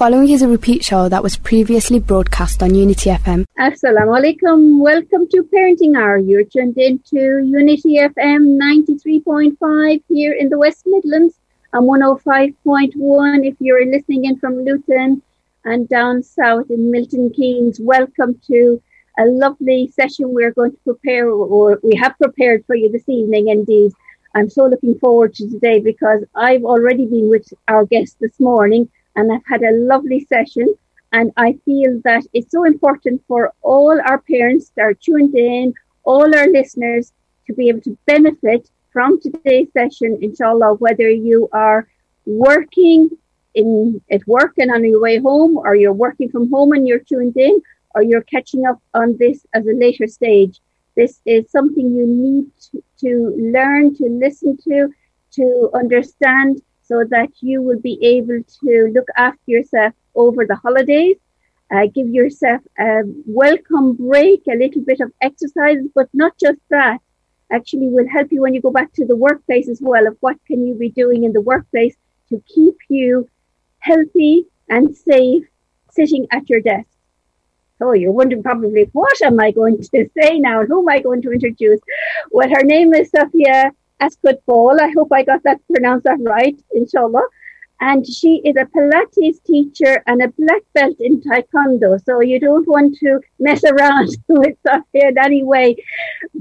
following is a repeat show that was previously broadcast on Unity FM. Assalamu alaikum. Welcome to Parenting Hour. You're tuned into Unity FM 93.5 here in the West Midlands and 105.1 if you're listening in from Luton and down south in Milton Keynes. Welcome to a lovely session we're going to prepare or we have prepared for you this evening indeed. I'm so looking forward to today because I've already been with our guest this morning and I've had a lovely session. And I feel that it's so important for all our parents that are tuned in, all our listeners to be able to benefit from today's session, inshallah, whether you are working in at work and on your way home, or you're working from home and you're tuned in, or you're catching up on this as a later stage. This is something you need to, to learn, to listen to, to understand, so that you will be able to look after yourself over the holidays. Uh, give yourself a welcome break, a little bit of exercise, but not just that. Actually, will help you when you go back to the workplace as well. Of what can you be doing in the workplace to keep you healthy and safe, sitting at your desk. So you're wondering probably what am I going to say now? Who am I going to introduce? Well, her name is Sophia Ascot Ball. I hope I got that pronounced that right, inshallah. And she is a Pilates teacher and a black belt in Taekwondo. So you don't want to mess around with Sophia in any way.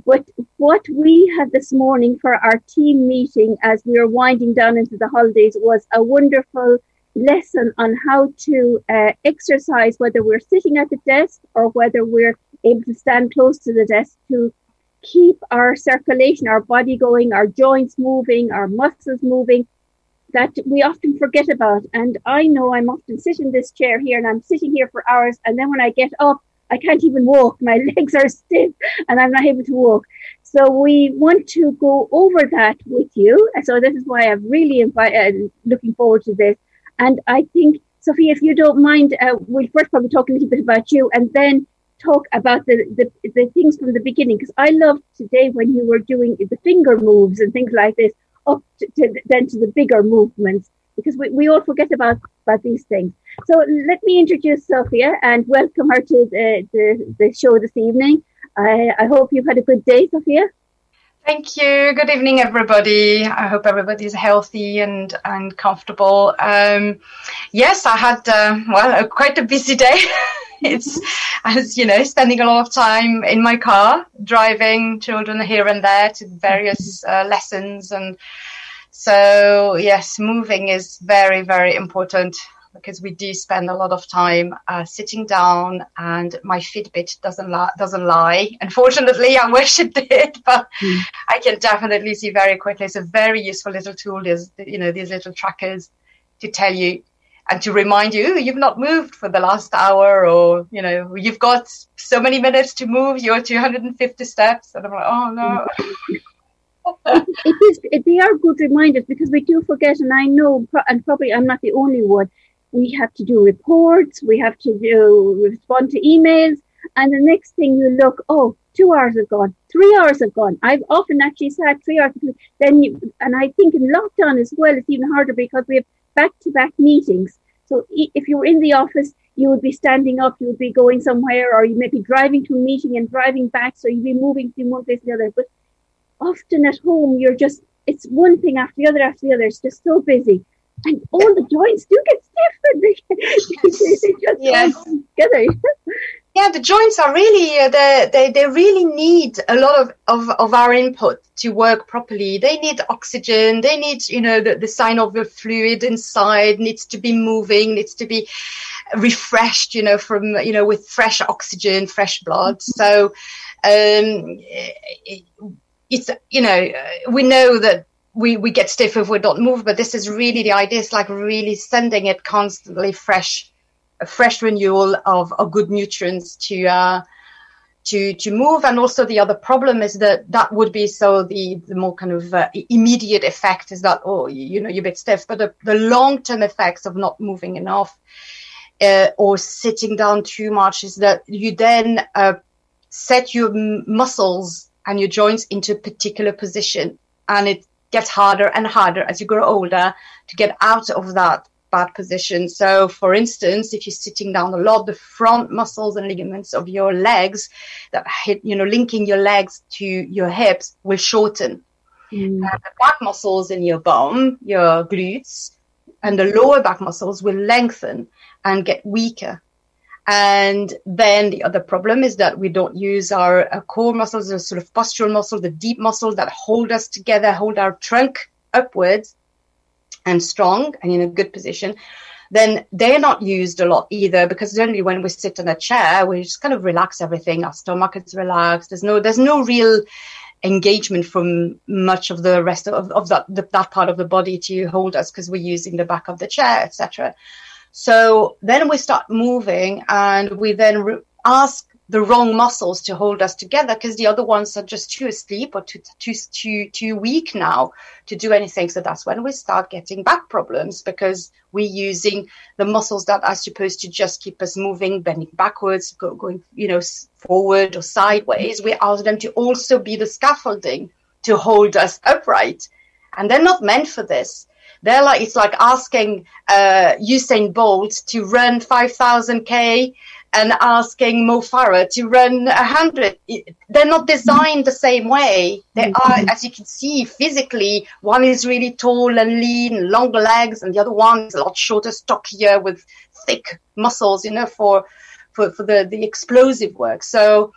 But what we had this morning for our team meeting as we were winding down into the holidays was a wonderful lesson on how to uh, exercise, whether we're sitting at the desk or whether we're able to stand close to the desk to keep our circulation, our body going, our joints moving, our muscles moving, that we often forget about. And I know I'm often sitting in this chair here and I'm sitting here for hours. And then when I get up, I can't even walk. My legs are stiff and I'm not able to walk. So we want to go over that with you. So this is why I'm really invite, uh, looking forward to this. And I think, Sophie, if you don't mind, uh, we'll first probably talk a little bit about you and then talk about the, the, the things from the beginning because I loved today when you were doing the finger moves and things like this up to, to then to the bigger movements because we, we all forget about, about these things. So let me introduce Sophia and welcome her to the, the, the show this evening. I, I hope you've had a good day, Sophia. Thank you. Good evening, everybody. I hope everybody's healthy and and comfortable. Um, yes, I had uh, well a, quite a busy day. it's as you know spending a lot of time in my car driving children here and there to various uh, lessons. And so yes moving is very very important because we do spend a lot of time uh, sitting down and my fitbit doesn't lie doesn't lie. Unfortunately i wish it did but mm. i can definitely see very quickly. It's a very useful little tool there's you know these little trackers to tell you and to remind you you've not moved for the last hour or you know you've got so many minutes to move your 250 steps and i'm like oh no. It is it, they are good reminders because we do forget and i know and probably i'm not the only one. We have to do reports we have to do respond to emails and the next thing you look oh two hours have gone three hours have gone. I've often actually sat three hours then you, and i think in lockdown as well it's even harder because we have back to back meetings so if you were in the office, you would be standing up, you would be going somewhere, or you may be driving to a meeting and driving back. So you'd be moving from one place to the other. But often at home, you're just, it's one thing after the other after the other. It's just so busy. And all the joints do get stiff and they, they just yes. together. yeah, the joints are really uh, they, they they really need a lot of, of, of our input to work properly. They need oxygen. They need you know the, the synovial fluid inside needs to be moving, needs to be refreshed. You know from you know with fresh oxygen, fresh blood. Mm-hmm. So um, it, it's you know we know that we, we get stiff if we don't move, but this is really the idea. It's like really sending it constantly fresh a fresh renewal of, of good nutrients to uh, to to move. And also the other problem is that that would be so the the more kind of uh, immediate effect is that oh you, you know you're a bit stiff, but the, the long term effects of not moving enough uh, or sitting down too much is that you then uh, set your muscles and your joints into a particular position, and it gets harder and harder as you grow older to get out of that bad position. So, for instance, if you're sitting down a lot, the front muscles and ligaments of your legs that hit, you know, linking your legs to your hips will shorten. Mm. Uh, the back muscles in your bum, your glutes, and the lower back muscles will lengthen and get weaker. And then the other problem is that we don't use our, our core muscles, the sort of postural muscles, the deep muscles that hold us together, hold our trunk upwards and strong and in a good position. Then they're not used a lot either because generally when we sit in a chair, we just kind of relax everything. Our stomach is relaxed. There's no, there's no real engagement from much of the rest of, of that, the, that part of the body to hold us because we're using the back of the chair, etc. So then we start moving and we then re- ask the wrong muscles to hold us together because the other ones are just too asleep or too, too, too, too weak now to do anything. So that's when we start getting back problems because we're using the muscles that are supposed to just keep us moving, bending backwards, go, going, you know, forward or sideways. We ask them to also be the scaffolding to hold us upright. And they're not meant for this. They're like it's like asking uh, Usain Bolt to run 5,000k and asking Mo Farah to run a 100. They're not designed the same way. They are, as you can see, physically, one is really tall and lean, longer legs, and the other one is a lot shorter, stockier, with thick muscles, you know, for for, for the, the explosive work. So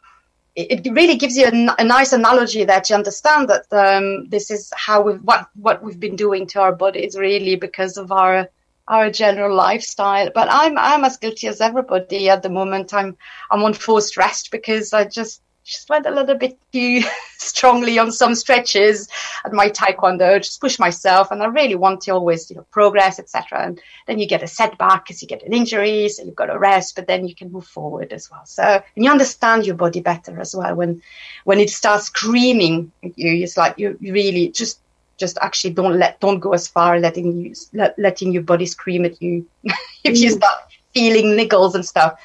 it really gives you a, a, nice analogy that you understand that um, this is how we what what we've been doing to our bodies really because of our our general lifestyle. But I'm I'm as guilty as everybody at the moment. I'm I'm on forced rest because I just just went a little bit too strongly on some stretches at my taekwondo, just push myself, and I really want to always, you know, progress, etc. And then you get a setback because you get an injury, so you've got to rest, but then you can move forward as well. So and you understand your body better as well when when it starts screaming at you. It's like you really just just actually don't let don't go as far letting you let, letting your body scream at you if you mm. start feeling niggles and stuff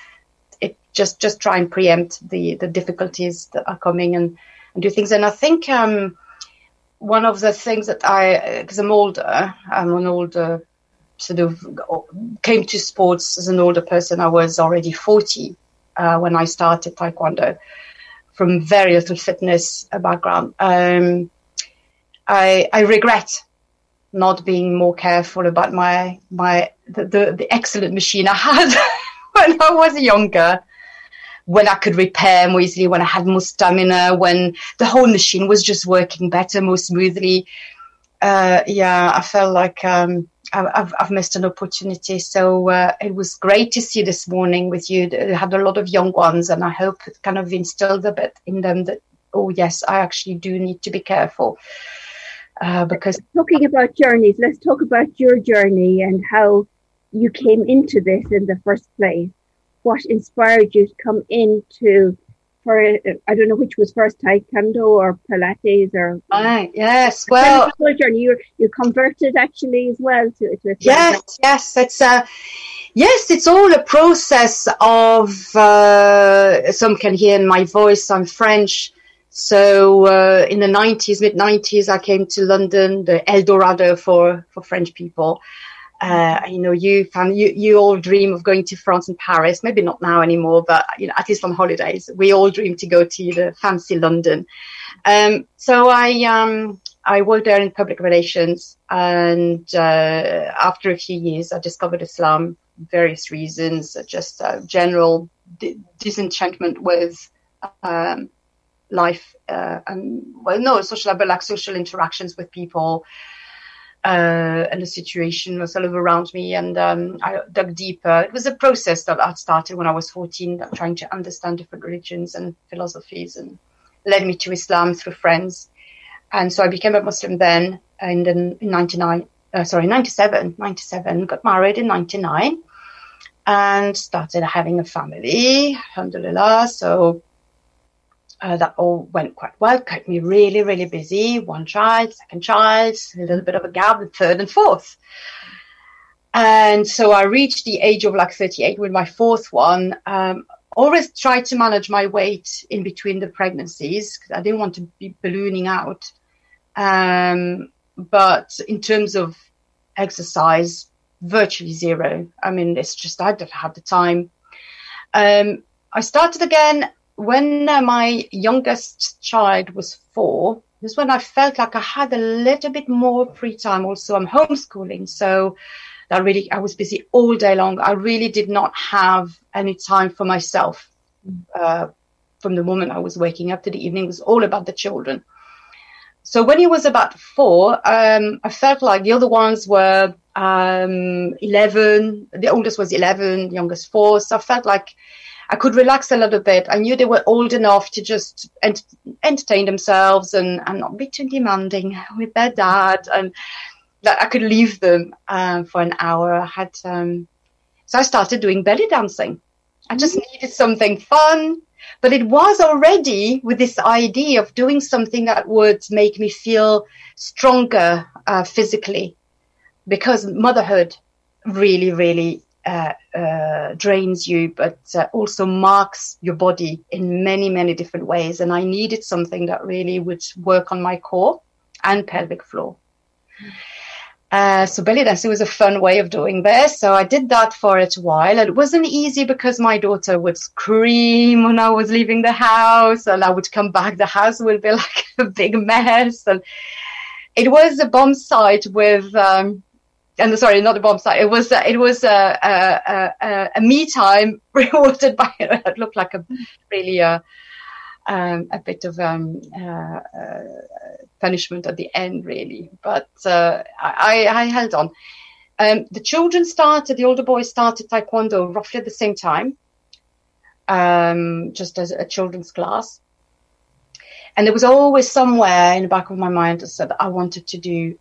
just just try and preempt the the difficulties that are coming and, and do things. And I think um, one of the things that I, because I'm older, I'm an older sort of came to sports as an older person. I was already 40 uh, when I started Taekwondo from very little fitness background. Um, I, I regret not being more careful about my my the, the, the excellent machine I had when I was younger when I could repair more easily, when I had more stamina, when the whole machine was just working better, more smoothly. Uh, yeah, I felt like um, I've, I've, missed an opportunity. So uh, it was great to see this morning with you. You had a lot of young ones, and I hope it kind of instilled a bit in them that, oh, yes, I actually do need to be careful. Uh, because talking about journeys, let's talk about your journey and how you came into this in the first place. What inspired you to come into for I don't know which was first Taekwondo or Pilates or ah yes well journey. You you converted actually as well to, to yes yes it's a yes it's all a process of uh, some can hear in my voice I'm French so uh, in the 90s mid 90s I came to London the El Dorado for for French people uh, you know, you fan, you you all dream of going to France and Paris. Maybe not now anymore, but you know, at least on holidays, we all dream to go to the fancy London. Um, so I um, I worked there in public relations, and uh, after a few years, I discovered Islam. For various reasons, just uh, general d- disenchantment with um, life uh, and well, no social, but like social interactions with people uh, and the situation was sort of around me. And um, I dug deeper. It was a process that I started when I was 14, trying to understand different religions and philosophies, and led me to Islam through friends. And so I became a Muslim then, and then in 99, uh, sorry, 97, 97, got married in 99 and started having a family, alhamdulillah. So uh, that all went quite well, kept me really, really busy. One child, second child, a little bit of a gap, the third and fourth. And so I reached the age of like 38 with my fourth one. Um, always tried to manage my weight in between the pregnancies because I didn't want to be ballooning out. Um, but in terms of exercise, virtually zero. I mean, it's just I didn't have the time. Um, I started again when uh, my youngest child was four. This is when I felt like I had a little bit more free time. Also, I'm homeschooling, so that really I was busy all day long. I really did not have any time for myself. Uh, from the moment I was waking up to the evening, it was all about the children. So when he was about four, um, I felt like the other ones were um, 11. The oldest was 11, youngest four. So I felt like I could relax a little bit. I knew they were old enough to just ent- entertain themselves and, and not be too demanding with their dad, and that I could leave them um, for an hour. I had um, so I started doing belly dancing. I just mm-hmm. needed something fun, but it was already with this idea of doing something that would make me feel stronger uh, physically, because motherhood really, really uh, uh, drains you, but uh, also marks your body in many, many different ways. And I needed something that really would work on my core and pelvic floor. Uh, so belly dancing was a fun way of doing this. So I did that for a while. It wasn't easy because my daughter would scream when I was leaving the house and I would come back. The house would be like a big mess. And it was a bomb site with, um, and sorry, not a bomb site. It was it was a, a, a, a me time rewarded by it looked like a really uh, um, a bit of um, uh, uh, punishment at the end, really. But uh, I, I, held on. Um, the children started. The older boys started taekwondo roughly at the same time, um, just as a children's class. And there was always somewhere in the back of my mind that said I wanted to do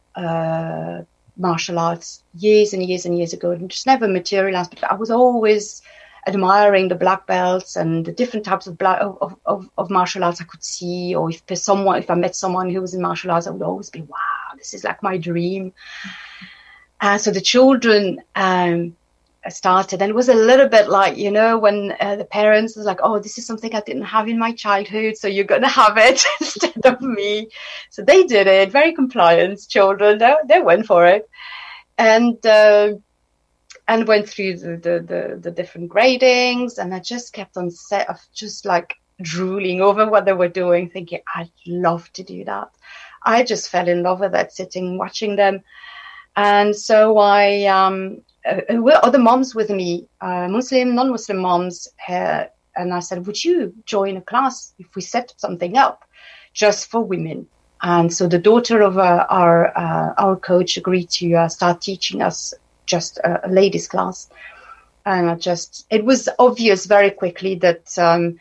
martial arts years and years and years ago and just never materialized. But I was always admiring the black belts and the different types of, black, of, of, of, martial arts I could see. Or if someone, if I met someone who was in martial arts, I would always be, wow, this is like my dream. Uh, so the children um, started, and it was a little bit like, you know, when uh, the parents was like, oh, this is something I didn't have in my childhood, so you're to have it instead of me. So they did it, very compliant children. They, they went for it. And, uh, and went through the, the, the, the, different gradings and I just kept on set of just like drooling over what they were doing, thinking, I'd love to do that. I just fell in love with that sitting, watching them. And so I, um, uh, uh other moms with me, uh, Muslim, non-Muslim moms, uh, and I said, would you join a class if we set something up just for women? And so the daughter of uh, our uh, our coach agreed to start teaching us just a, a, ladies class, and I just it was obvious very quickly that um,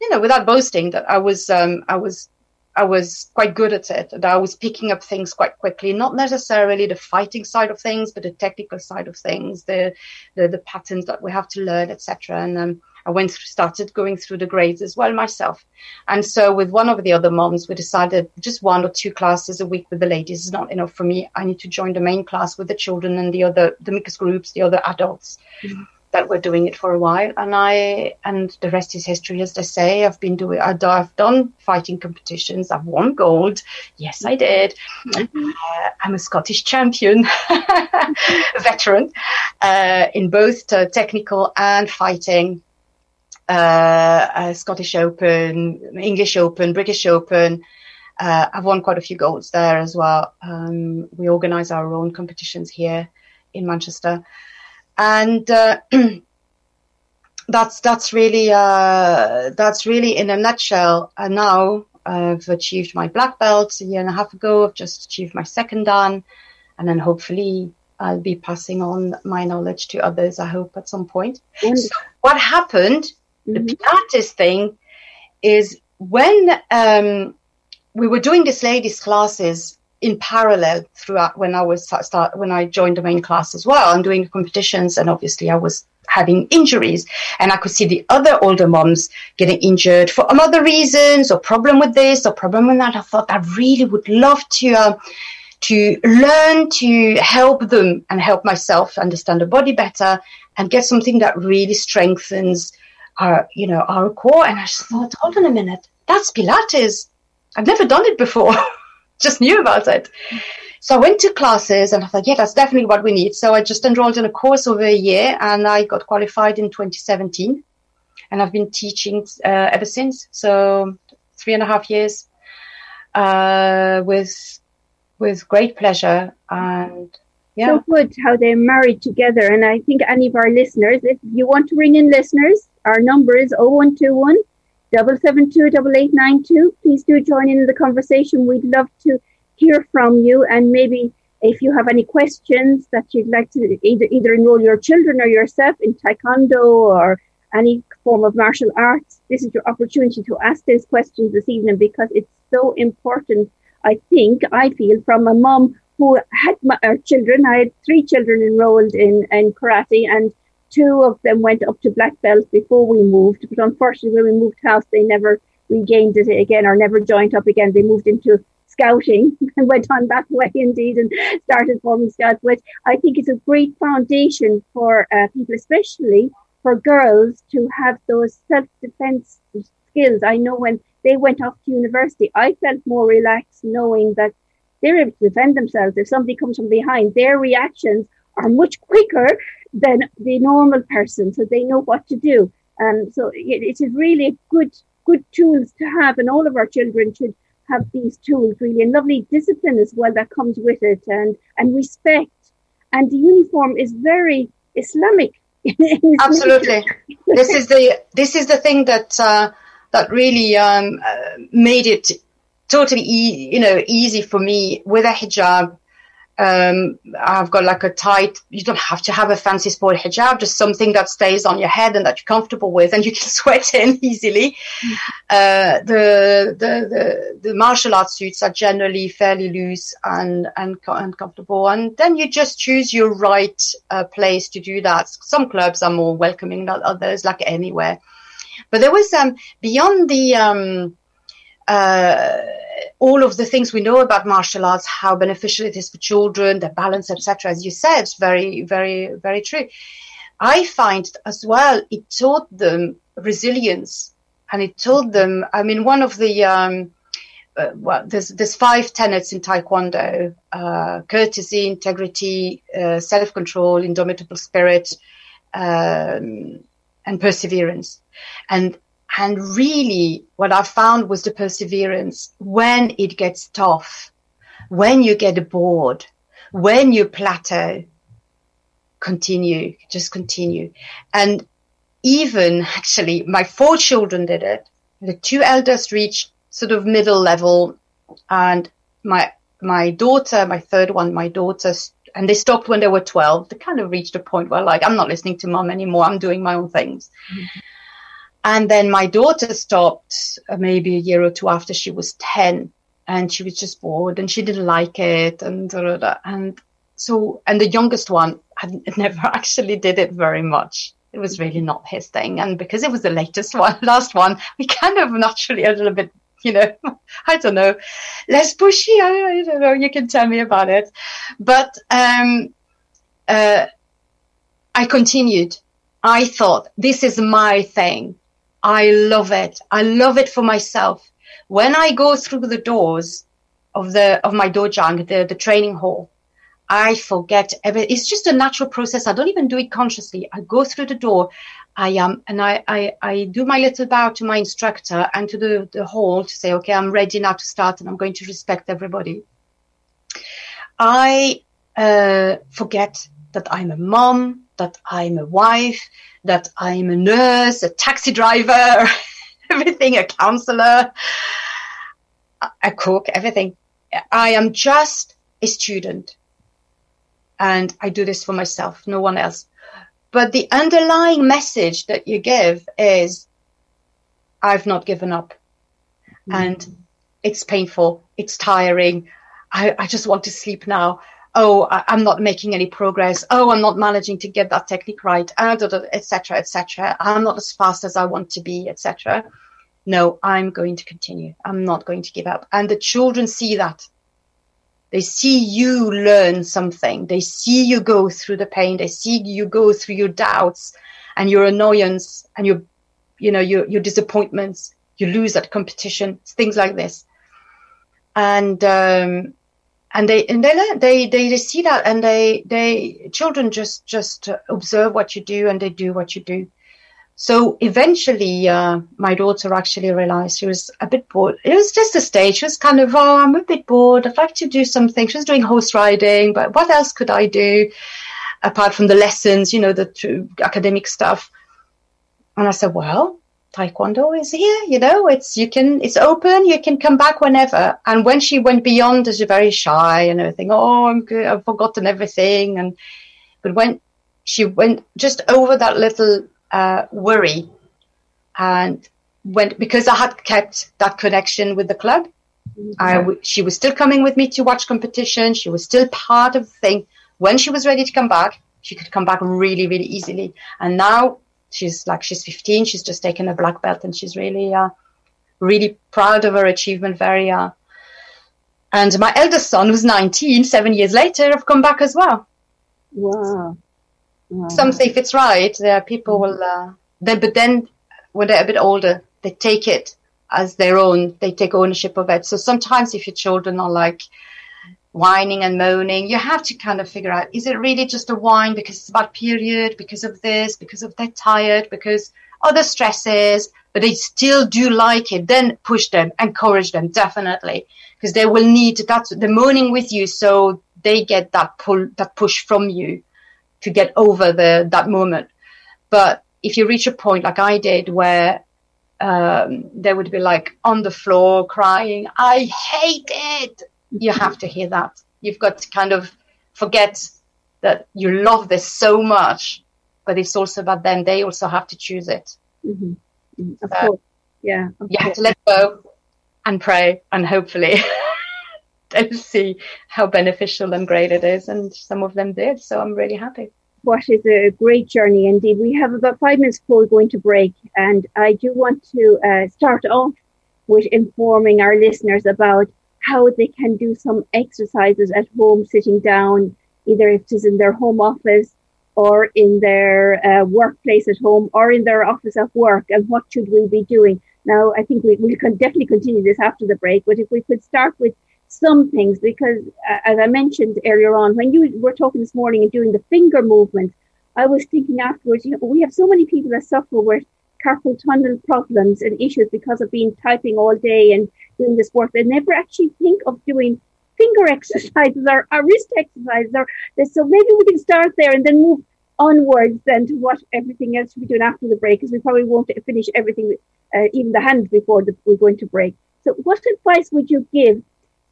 you know without boasting that I was um, I was I was quite good at it and I was picking up things quite quickly, not necessarily the fighting side of things, but the technical side of things, the the, the patterns that we have to learn, etc. And um, I went through, started going through the grades as well myself. And so with one of the other moms, we decided just one or two classes a week with the ladies is not enough for me. I need to join the main class with the children and the other the mixed groups, the other adults. Mm-hmm that were doing it for a while, and I and the rest is history, as they say. I've been doing, I've done fighting competitions. I've won gold. Yes, I did. Mm-hmm. Uh, I'm a Scottish champion, veteran uh, in both uh, technical and fighting. Uh, Scottish Open, English Open, British Open. Uh, I've won quite a few golds there as well. Um, we organise our own competitions here in Manchester and uh, that's that's really uh, that's really in a nutshell. And now I've achieved my black belt a year and a half ago. I've just achieved my second dan, and then hopefully I'll be passing on my knowledge to others. I hope at some point. So what happened? Mm-hmm. The Pilates thing is when um, we were doing this ladies' classes in parallel throughout when I was start when I joined the main class as well and doing competitions and obviously I was having injuries and I could see the other older moms getting injured for other reasons or problem with this or problem with that. I thought I really would love to uh, to learn to help them and help myself understand the body better and get something that really strengthens our you know our core. And I just thought, hold on a minute, that's Pilates. I've never done it before. just knew about it. so I went to classes and I thought, yeah, that's definitely what we need. So I just enrolled in a course over a year and I got qualified in 2017 and I've been teaching uh, ever since. So three and a half years uh, with with great pleasure and yeah. So good how they're married together. And I think any of our listeners, if you want to ring in listeners, our number is 0121 772 Please do join in the conversation. We'd love to hear from you and maybe if you have any questions that you'd like to either, either enroll your children or yourself in taekwondo or any form of martial arts, this is your opportunity to ask those questions this evening because it's so important. I think, I feel, from a mom who had my, uh, children. I had three children enrolled in, in karate, and two of them went up to black belt before we moved. But unfortunately, when we moved house, they never regained it again or never joined up again. They moved into scouting and went on that way indeed and started forming scouts, which I think is a great foundation for uh, people, especially for girls to have those self-defense skills. I know when they went off to university, I felt more relaxed knowing that they're able to defend themselves. If somebody comes from behind, their reactions are much quicker than the normal person, so they know what to do. Um, so it, it is really good, good tools to have, and all of our children should have these tools really, and lovely discipline as well that comes with it, and and respect. And the uniform is very Islamic. Absolutely, this is the this is the thing that uh, that really um, uh, made it totally, e- you know, easy for me with a hijab. Um, I've got like a tight, you don't have to have a fancy sport hijab, just something that stays on your head and that you're comfortable with and you can sweat in easily. Mm-hmm. Uh, the, the, the, the martial arts suits are generally fairly loose and, and, and comfortable. And then you just choose your right uh, place to do that. Some clubs are more welcoming than others, like anywhere. But there was, um, beyond the, um, uh, all of the things we know about martial arts, how beneficial it is for children, the balance, etc. As you said, very, very, very true. I find as well it taught them resilience, and it taught them. I mean, one of the um, uh, well, there's there's five tenets in Taekwondo: uh, courtesy, integrity, uh, self-control, indomitable spirit, um, and perseverance. And and really, what I found was the perseverance when it gets tough, when you get bored, when you plateau, continue, just continue. And even actually, my four children did it. The two eldest reached sort of middle level, and my my daughter, my third one, my daughter, and they stopped when they were 12. They kind of reached a point where, like, I'm not listening to mom anymore. I'm doing my own things. Mm-hmm. And then my daughter stopped uh, maybe a year or two after she was 10 and she was just bored and she didn't like it. And, and so, and the youngest one had never actually did it very much. It was really not his thing. And because it was the latest one, last one, we kind of naturally a little bit, you know, I don't know, less pushy. I, I don't know. You can tell me about it. But, um, uh, I continued. I thought this is my thing. I love it. I love it for myself. When I go through the doors of the of my dojang, the the training hall, I forget everything. It's just a natural process. I don't even do it consciously. I go through the door, I am, um, and I, I, I do my little bow to my instructor and to the, the hall to say, okay, I'm ready now to start and I'm going to respect everybody. I uh, forget that I'm a mom, that I'm a wife, that I'm a nurse, a taxi driver, everything, a counselor, a cook, everything. I am just a student and I do this for myself, no one else. But the underlying message that you give is, I've not given up. Mm-hmm. And it's painful. It's tiring. I, I just want to sleep now oh, I'm not making any progress. Oh, I'm not managing to get that technique right, etc., etc. I'm not as fast as I want to be, etc. No, I'm going to continue. I'm not going to give up. And the children see that. They see you learn something. They see you go through the pain. They see you go through your doubts and your annoyance and your, you know, your, your disappointments. You lose at competition, things like this. And, um, and they and they they they see that and they they children just just observe what you do and they do what you do. So eventually uh, my daughter actually realized she was a bit bored. It was just a stage. She was kind of oh i'm a bit bored. I'd like to do something. She was doing horse riding but what else could i do apart from the lessons you know the academic stuff? And i said well taekwondo is here you know it's you can it's open you can come back whenever. And when she went beyond she's very shy and everything. Oh i'm good i've forgotten everything. And but when she went just over that little uh, worry and went because i had kept that connection with the club. Mm-hmm. I, she was still coming with me to watch competition. She was still part of the thing. When she was ready to come back she could come back really really easily. And now she's like she's 15 she's just taken a black belt and she's really uh, really proud of her achievement very uh, and my eldest son who's 19 seven years later have come back as well. Wow, wow. something if it's right there are people will uh, then but then when they're a bit older they take it as their own they take ownership of it. So sometimes if your children are like whining and moaning. You have to kind of figure out is it really just a whine because it's about period, because of this, because of they're tired, because other stresses, but they still do like it. Then push them, encourage them, definitely, because they will need that. The moaning with you, so they get that pull, that push from you to get over the that moment. But if you reach a point like I did, where um, they would be like on the floor crying, I hate it you have to hear that. You've got to kind of forget that you love this so much, but it's also about them. They also have to choose it. Mm-hmm. Mm-hmm. Of course. Yeah. Of you course. have to let go and pray, and hopefully they'll see how beneficial and great it is. And some of them did. So I'm really happy. What is a great journey indeed. We have about five minutes before we're going to break, and I do want to uh, start off with informing our listeners about how they can do some exercises at home, sitting down, either if it is in their home office or in their uh, workplace at home or in their office at work, and what should we be doing? Now, I think we, we can definitely continue this after the break, but if we could start with some things, because uh, as I mentioned earlier on, when you were talking this morning and doing the finger movements, I was thinking afterwards, you know, we have so many people that suffer with carpal tunnel problems and issues because of being typing all day and doing this work. They never actually think of doing finger exercises or, or wrist exercises. Or, so maybe we can start there and then move onwards then to what everything else we're doing after the break, because we probably won't finish everything, uh, even the hand, before the, we're going to break. So, what advice would you give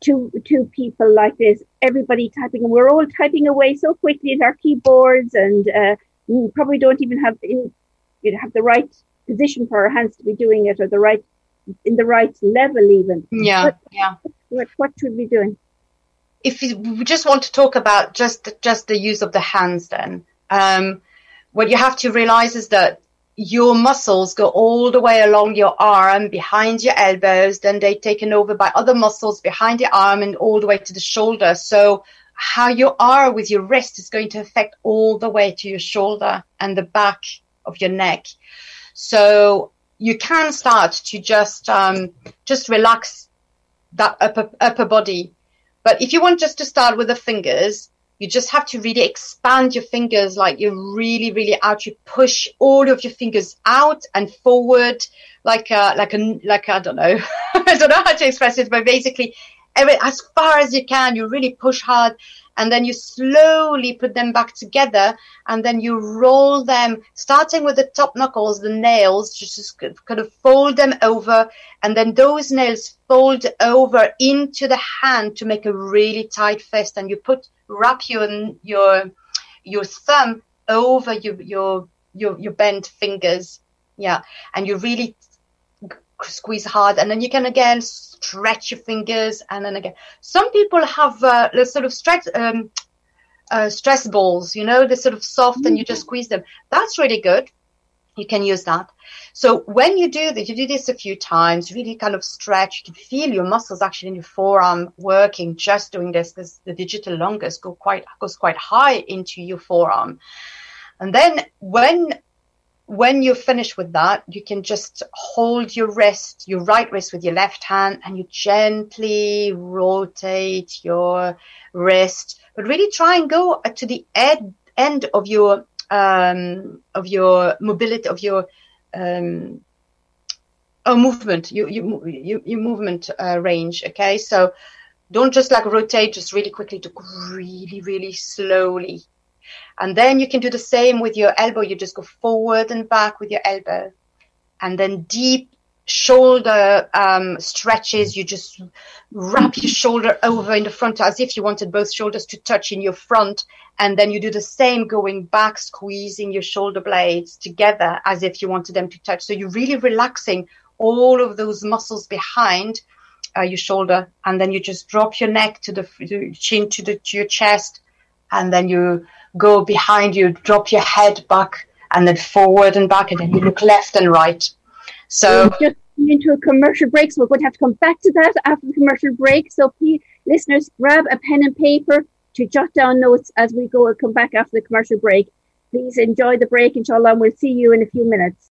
to to people like this? Everybody typing, and we're all typing away so quickly at our keyboards, and uh, we probably don't even have in, you know, have the right position for our hands to be doing it, or the right in the right level even. Yeah, what, yeah. What, what should we doing? If we just want to talk about just just the use of the hands, then um, what you have to realize is that your muscles go all the way along your arm, behind your elbows, then they're taken over by other muscles behind the arm and all the way to the shoulder. So how you are with your wrist is going to affect all the way to your shoulder and the back of your neck. So you can start to just um, just relax that upper upper body. But if you want just to start with the fingers, you just have to really expand your fingers like you're really really out. You push all of your fingers out and forward, like a, like a like I don't know, I don't know how to express it, but basically, every, as far as you can, you really push hard and then you slowly put them back together and then you roll them starting with the top knuckles the nails just kind of fold them over and then those nails fold over into the hand to make a really tight fist and you put wrap your your your thumb over your your your, your bent fingers. Yeah. And you really squeeze hard and then you can again stretch your fingers and then again. Some people have uh, the sort of stretch, um, uh, stress balls, you know, they're sort of soft mm-hmm. and you just squeeze them. That's really good. You can use that. So when you do this, you do this a few times, really kind of stretch, you can feel your muscles actually in your forearm working just doing this because the digital longus go quite, goes quite high into your forearm. And then when when you're finished with that, you can just hold your wrist, your right wrist with your left hand, and you gently rotate your wrist. But really try and go to the ed- end of your um, of your mobility of your um, oh, movement, your your your, movement uh, range. Okay, so don't just like rotate just really quickly to really really slowly and then you can do the same with your elbow. You just go forward and back with your elbow. And then deep shoulder um, stretches. You just wrap your shoulder over in the front as if you wanted both shoulders to touch in your front. And then you do the same going back, squeezing your shoulder blades together as if you wanted them to touch. So you're really relaxing all of those muscles behind uh, your shoulder. And then you just drop your neck to the chin to, the, to your chest. And then you go behind you, drop your head back and then forward and back, and then you look left and right. So just into a commercial break, so we're going to have to come back to that after the commercial break. So please, listeners, grab a pen and paper to jot down notes as we go and come back after the commercial break. Please enjoy the break, inshallah, and we'll see you in a few minutes.